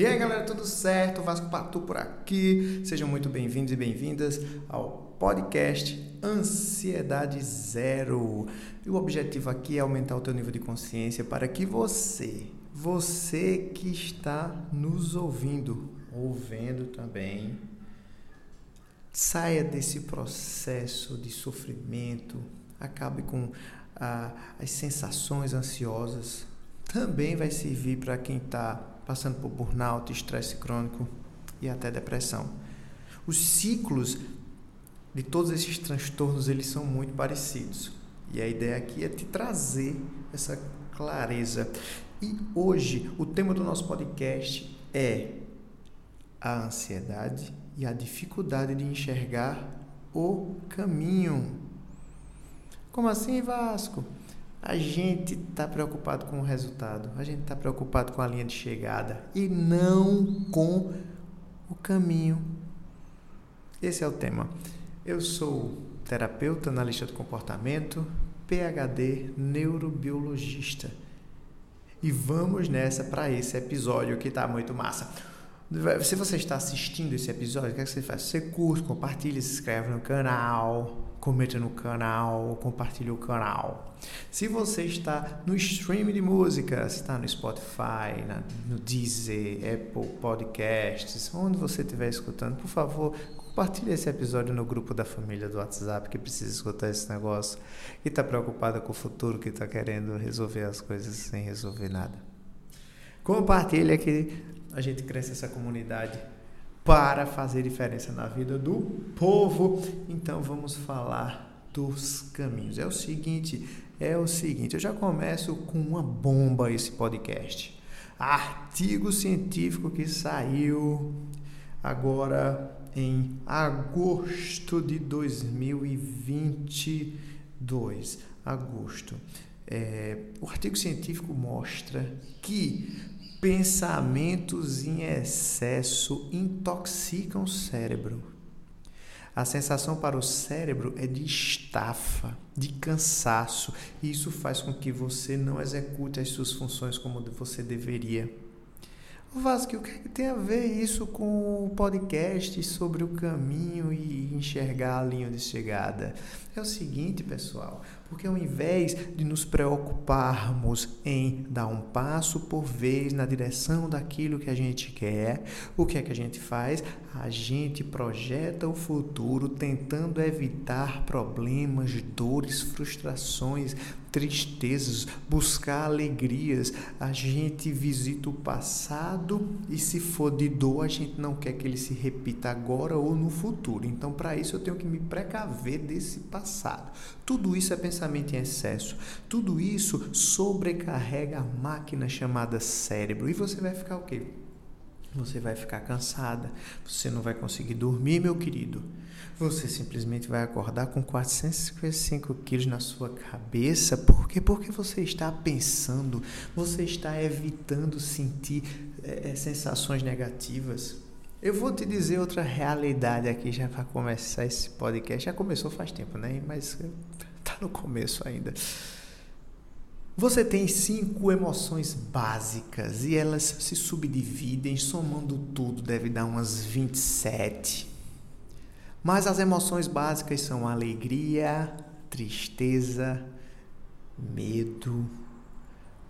E aí galera, tudo certo? Vasco Patu por aqui. Sejam muito bem-vindos e bem-vindas ao podcast Ansiedade Zero. E o objetivo aqui é aumentar o teu nível de consciência para que você, você que está nos ouvindo, ouvendo também, saia desse processo de sofrimento, acabe com ah, as sensações ansiosas. Também vai servir para quem está passando por burnout, estresse crônico e até depressão. Os ciclos de todos esses transtornos eles são muito parecidos. E a ideia aqui é te trazer essa clareza. E hoje o tema do nosso podcast é a ansiedade e a dificuldade de enxergar o caminho. Como assim, Vasco? A gente está preocupado com o resultado, a gente está preocupado com a linha de chegada e não com o caminho. Esse é o tema. Eu sou terapeuta, analista de comportamento, PhD, neurobiologista. E vamos nessa para esse episódio que está muito massa. Se você está assistindo esse episódio, o que, é que você faz? Você curte, compartilha, se inscreve no canal, comenta no canal, compartilhe o canal. Se você está no stream de música, está no Spotify, na, no Deezer, Apple Podcasts, onde você estiver escutando, por favor, compartilhe esse episódio no grupo da família do WhatsApp que precisa escutar esse negócio, que está preocupada com o futuro, que está querendo resolver as coisas sem resolver nada. Compartilha que a gente cresce essa comunidade para fazer diferença na vida do povo. Então vamos falar dos caminhos. É o seguinte, é o seguinte, eu já começo com uma bomba esse podcast. Artigo científico que saiu agora em agosto de 2022. Agosto. É, o artigo científico mostra que Pensamentos em excesso intoxicam o cérebro. A sensação para o cérebro é de estafa, de cansaço, e isso faz com que você não execute as suas funções como você deveria. Vasco, o que, é que tem a ver isso com o podcast sobre o caminho e enxergar a linha de chegada? É o seguinte, pessoal, porque ao invés de nos preocuparmos em dar um passo por vez na direção daquilo que a gente quer, o que é que a gente faz? A gente projeta o futuro tentando evitar problemas, dores, frustrações, tristezas, buscar alegrias. A gente visita o passado e se for de dor, a gente não quer que ele se repita agora ou no futuro. Então, para isso eu tenho que me precaver desse passado. Tudo isso é pensamento em excesso. Tudo isso sobrecarrega a máquina chamada cérebro. E você vai ficar o quê? Você vai ficar cansada, você não vai conseguir dormir, meu querido. Você simplesmente vai acordar com 455 quilos na sua cabeça. Por quê? Porque você está pensando, você está evitando sentir é, sensações negativas. Eu vou te dizer outra realidade aqui já para começar esse podcast. Já começou faz tempo, né? Mas tá no começo ainda. Você tem cinco emoções básicas e elas se subdividem, somando tudo deve dar umas 27. Mas as emoções básicas são alegria, tristeza, medo,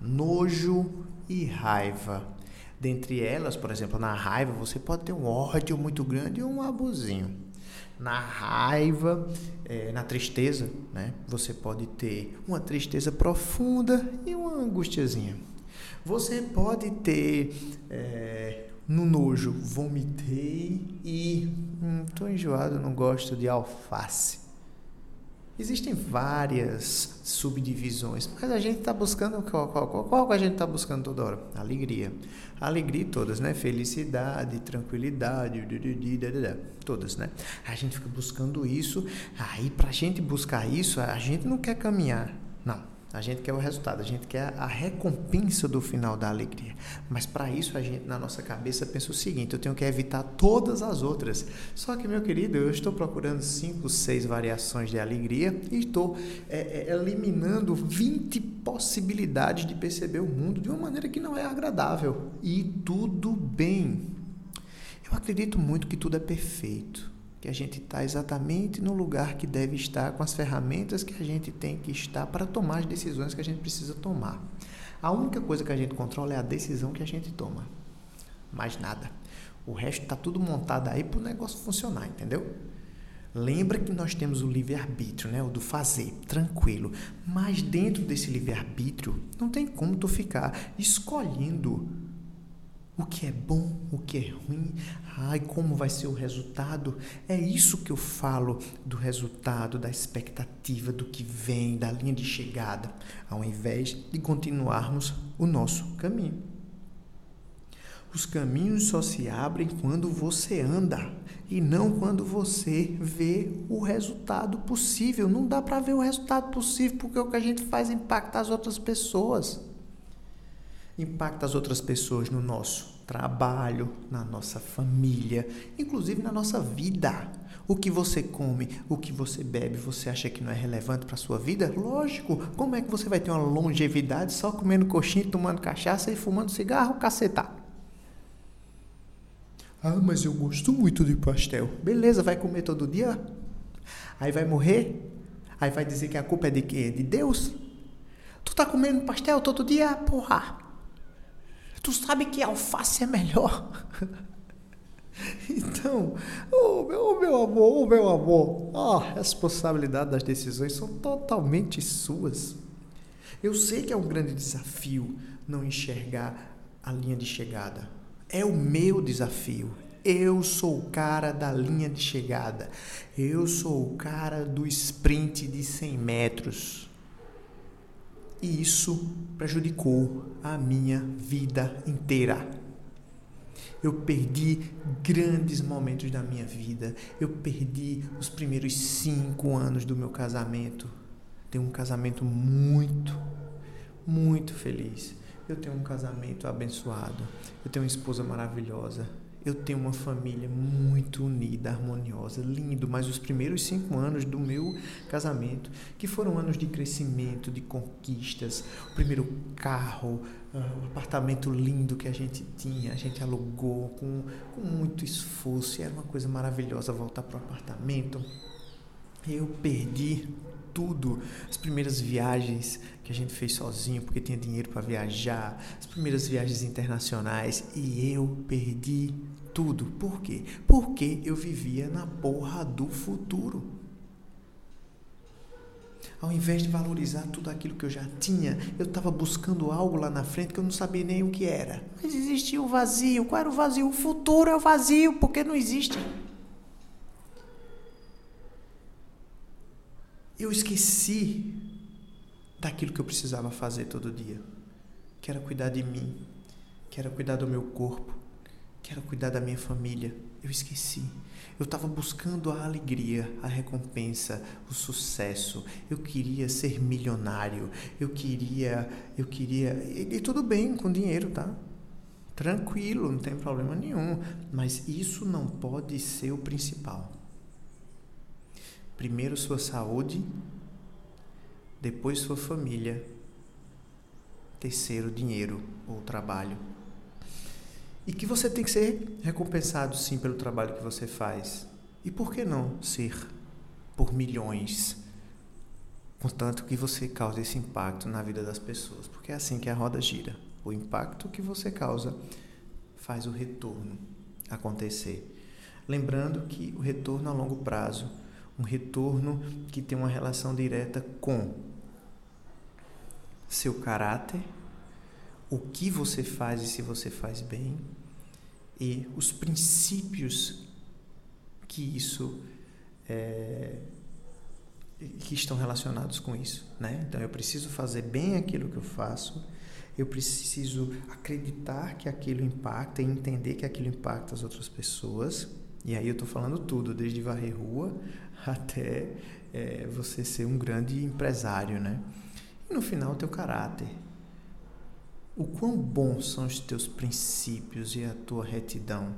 nojo e raiva. Dentre elas, por exemplo, na raiva, você pode ter um ódio muito grande e um abusinho. Na raiva, é, na tristeza, né? Você pode ter uma tristeza profunda e uma angustiazinha. Você pode ter é, no nojo, vomitei e hum, enjoado, não gosto de alface. Existem várias subdivisões, mas a gente está buscando qual, qual, qual, qual a gente está buscando toda hora? Alegria. Alegria todas, né? Felicidade, tranquilidade, todas, né? A gente fica buscando isso. Aí, para a gente buscar isso, a gente não quer caminhar. Não. A gente quer o resultado, a gente quer a recompensa do final da alegria. Mas para isso a gente na nossa cabeça pensa o seguinte: eu tenho que evitar todas as outras. Só que, meu querido, eu estou procurando cinco, seis variações de alegria e estou é, é, eliminando 20 possibilidades de perceber o mundo de uma maneira que não é agradável. E tudo bem. acredito muito que tudo é perfeito, que a gente está exatamente no lugar que deve estar, com as ferramentas que a gente tem que estar para tomar as decisões que a gente precisa tomar. A única coisa que a gente controla é a decisão que a gente toma. Mais nada. O resto está tudo montado aí para o negócio funcionar, entendeu? Lembra que nós temos o livre-arbítrio, né? O do fazer, tranquilo. Mas dentro desse livre-arbítrio, não tem como tu ficar escolhendo o que é bom, o que é ruim, ai, como vai ser o resultado. É isso que eu falo do resultado, da expectativa, do que vem, da linha de chegada, ao invés de continuarmos o nosso caminho. Os caminhos só se abrem quando você anda e não quando você vê o resultado possível. Não dá para ver o resultado possível porque o que a gente faz impacta as outras pessoas. Impacta as outras pessoas no nosso trabalho, na nossa família, inclusive na nossa vida. O que você come, o que você bebe, você acha que não é relevante para sua vida? Lógico. Como é que você vai ter uma longevidade só comendo coxinha, tomando cachaça e fumando cigarro, cacetar? Ah, mas eu gosto muito de pastel. Beleza, vai comer todo dia? Aí vai morrer? Aí vai dizer que a culpa é de quê? De Deus? Tu tá comendo pastel todo dia? Porra! Tu sabe que alface é melhor. Então, oh meu, oh meu amor, oh meu amor, a responsabilidade das decisões são totalmente suas. Eu sei que é um grande desafio não enxergar a linha de chegada. É o meu desafio. Eu sou o cara da linha de chegada. Eu sou o cara do sprint de 100 metros. E isso prejudicou a minha vida inteira. Eu perdi grandes momentos da minha vida. Eu perdi os primeiros cinco anos do meu casamento. Tenho um casamento muito, muito feliz. Eu tenho um casamento abençoado. Eu tenho uma esposa maravilhosa. Eu tenho uma família muito unida, harmoniosa, lindo. Mas os primeiros cinco anos do meu casamento, que foram anos de crescimento, de conquistas, o primeiro carro, uh, o apartamento lindo que a gente tinha, a gente alugou com, com muito esforço. E era uma coisa maravilhosa voltar para o apartamento. Eu perdi tudo. As primeiras viagens que a gente fez sozinho, porque tinha dinheiro para viajar, as primeiras viagens internacionais e eu perdi tudo. Por quê? Porque eu vivia na porra do futuro. Ao invés de valorizar tudo aquilo que eu já tinha, eu estava buscando algo lá na frente que eu não sabia nem o que era. Mas existia o vazio. Qual era o vazio? O futuro é o vazio, porque não existe. Eu esqueci daquilo que eu precisava fazer todo dia, que era cuidar de mim, que era cuidar do meu corpo, que era cuidar da minha família. Eu esqueci. Eu estava buscando a alegria, a recompensa, o sucesso. Eu queria ser milionário. Eu queria, eu queria, e, e tudo bem com dinheiro, tá? Tranquilo, não tem problema nenhum. Mas isso não pode ser o principal. Primeiro sua saúde, depois sua família, terceiro dinheiro ou trabalho. E que você tem que ser recompensado sim pelo trabalho que você faz. E por que não ser por milhões? Contanto que você cause esse impacto na vida das pessoas, porque é assim que a roda gira. O impacto que você causa faz o retorno acontecer. Lembrando que o retorno a longo prazo um retorno que tem uma relação direta com seu caráter, o que você faz e se você faz bem, e os princípios que isso é, que estão relacionados com isso, né? Então eu preciso fazer bem aquilo que eu faço, eu preciso acreditar que aquilo impacta e entender que aquilo impacta as outras pessoas. E aí eu estou falando tudo, desde varrer rua até é, você ser um grande empresário, né? E no final, o teu caráter. O quão bons são os teus princípios e a tua retidão?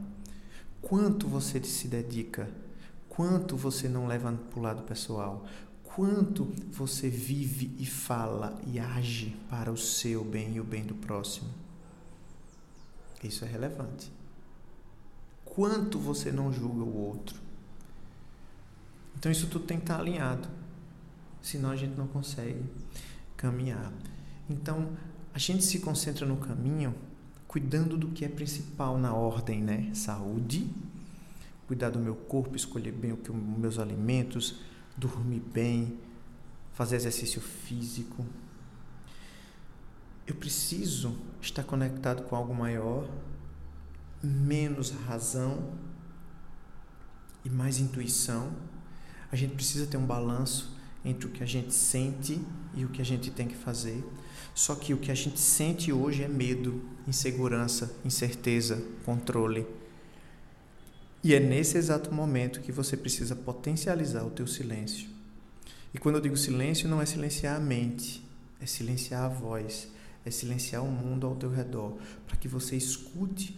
Quanto você se dedica? Quanto você não leva para o lado pessoal? Quanto você vive e fala e age para o seu bem e o bem do próximo? Isso é relevante quanto você não julga o outro. Então isso tudo tem que estar alinhado. Senão a gente não consegue caminhar. Então, a gente se concentra no caminho cuidando do que é principal na ordem, né? Saúde, cuidar do meu corpo, escolher bem os meus alimentos, dormir bem, fazer exercício físico. Eu preciso estar conectado com algo maior, menos razão e mais intuição. A gente precisa ter um balanço entre o que a gente sente e o que a gente tem que fazer. Só que o que a gente sente hoje é medo, insegurança, incerteza, controle. E é nesse exato momento que você precisa potencializar o teu silêncio. E quando eu digo silêncio, não é silenciar a mente, é silenciar a voz, é silenciar o mundo ao teu redor, para que você escute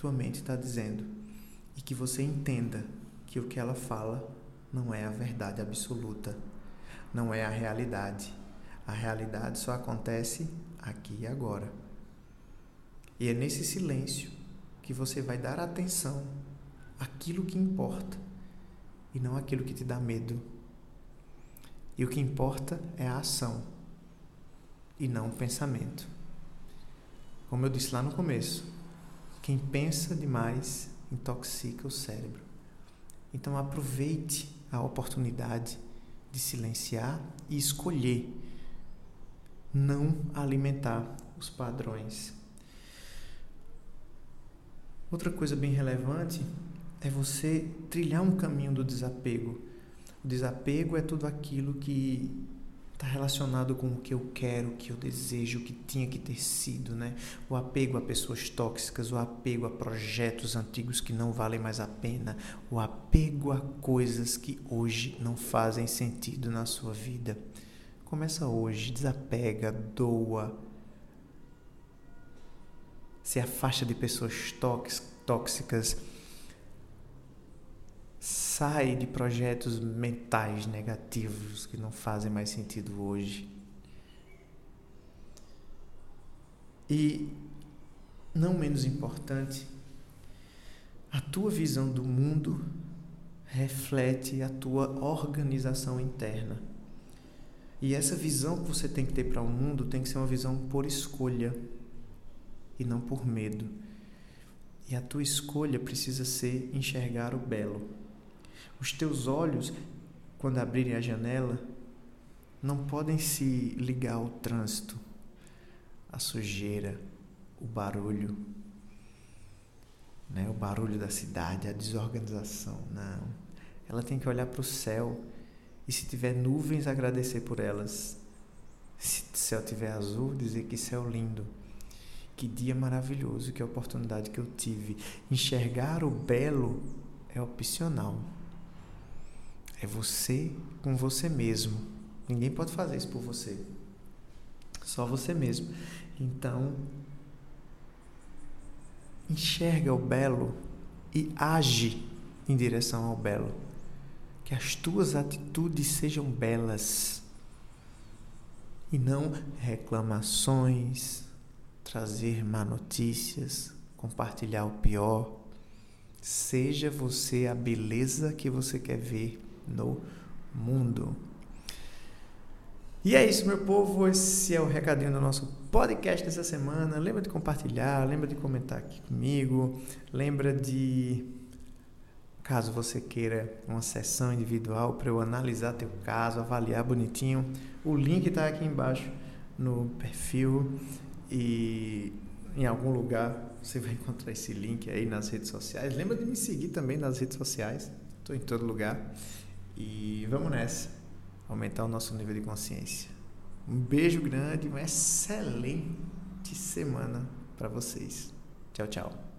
tua mente está dizendo e que você entenda que o que ela fala não é a verdade absoluta, não é a realidade. A realidade só acontece aqui e agora. E é nesse silêncio que você vai dar atenção àquilo que importa e não aquilo que te dá medo. E o que importa é a ação e não o pensamento. Como eu disse lá no começo, quem pensa demais intoxica o cérebro. Então aproveite a oportunidade de silenciar e escolher não alimentar os padrões. Outra coisa bem relevante é você trilhar um caminho do desapego. O desapego é tudo aquilo que está relacionado com o que eu quero, o que eu desejo, o que tinha que ter sido, né? O apego a pessoas tóxicas, o apego a projetos antigos que não valem mais a pena, o apego a coisas que hoje não fazem sentido na sua vida. Começa hoje, desapega, doa. Se afasta de pessoas tóxicas Sai de projetos mentais negativos que não fazem mais sentido hoje. E, não menos importante, a tua visão do mundo reflete a tua organização interna. E essa visão que você tem que ter para o mundo tem que ser uma visão por escolha e não por medo. E a tua escolha precisa ser enxergar o belo. Os teus olhos, quando abrirem a janela, não podem se ligar ao trânsito, à sujeira, o barulho, né? o barulho da cidade, a desorganização. Não. Ela tem que olhar para o céu e, se tiver nuvens, agradecer por elas. Se o céu tiver azul, dizer que céu lindo. Que dia maravilhoso, que oportunidade que eu tive. Enxergar o belo é opcional. É você com você mesmo. Ninguém pode fazer isso por você. Só você mesmo. Então, enxerga o belo e age em direção ao belo. Que as tuas atitudes sejam belas e não reclamações, trazer má notícias, compartilhar o pior. Seja você a beleza que você quer ver no mundo. E é isso, meu povo. Esse é o recadinho do nosso podcast dessa semana. Lembra de compartilhar, lembra de comentar aqui comigo, lembra de caso você queira uma sessão individual para eu analisar teu caso, avaliar bonitinho, o link está aqui embaixo no perfil e em algum lugar você vai encontrar esse link aí nas redes sociais. Lembra de me seguir também nas redes sociais. Estou em todo lugar. E vamos nessa, aumentar o nosso nível de consciência. Um beijo grande, uma excelente semana para vocês. Tchau, tchau.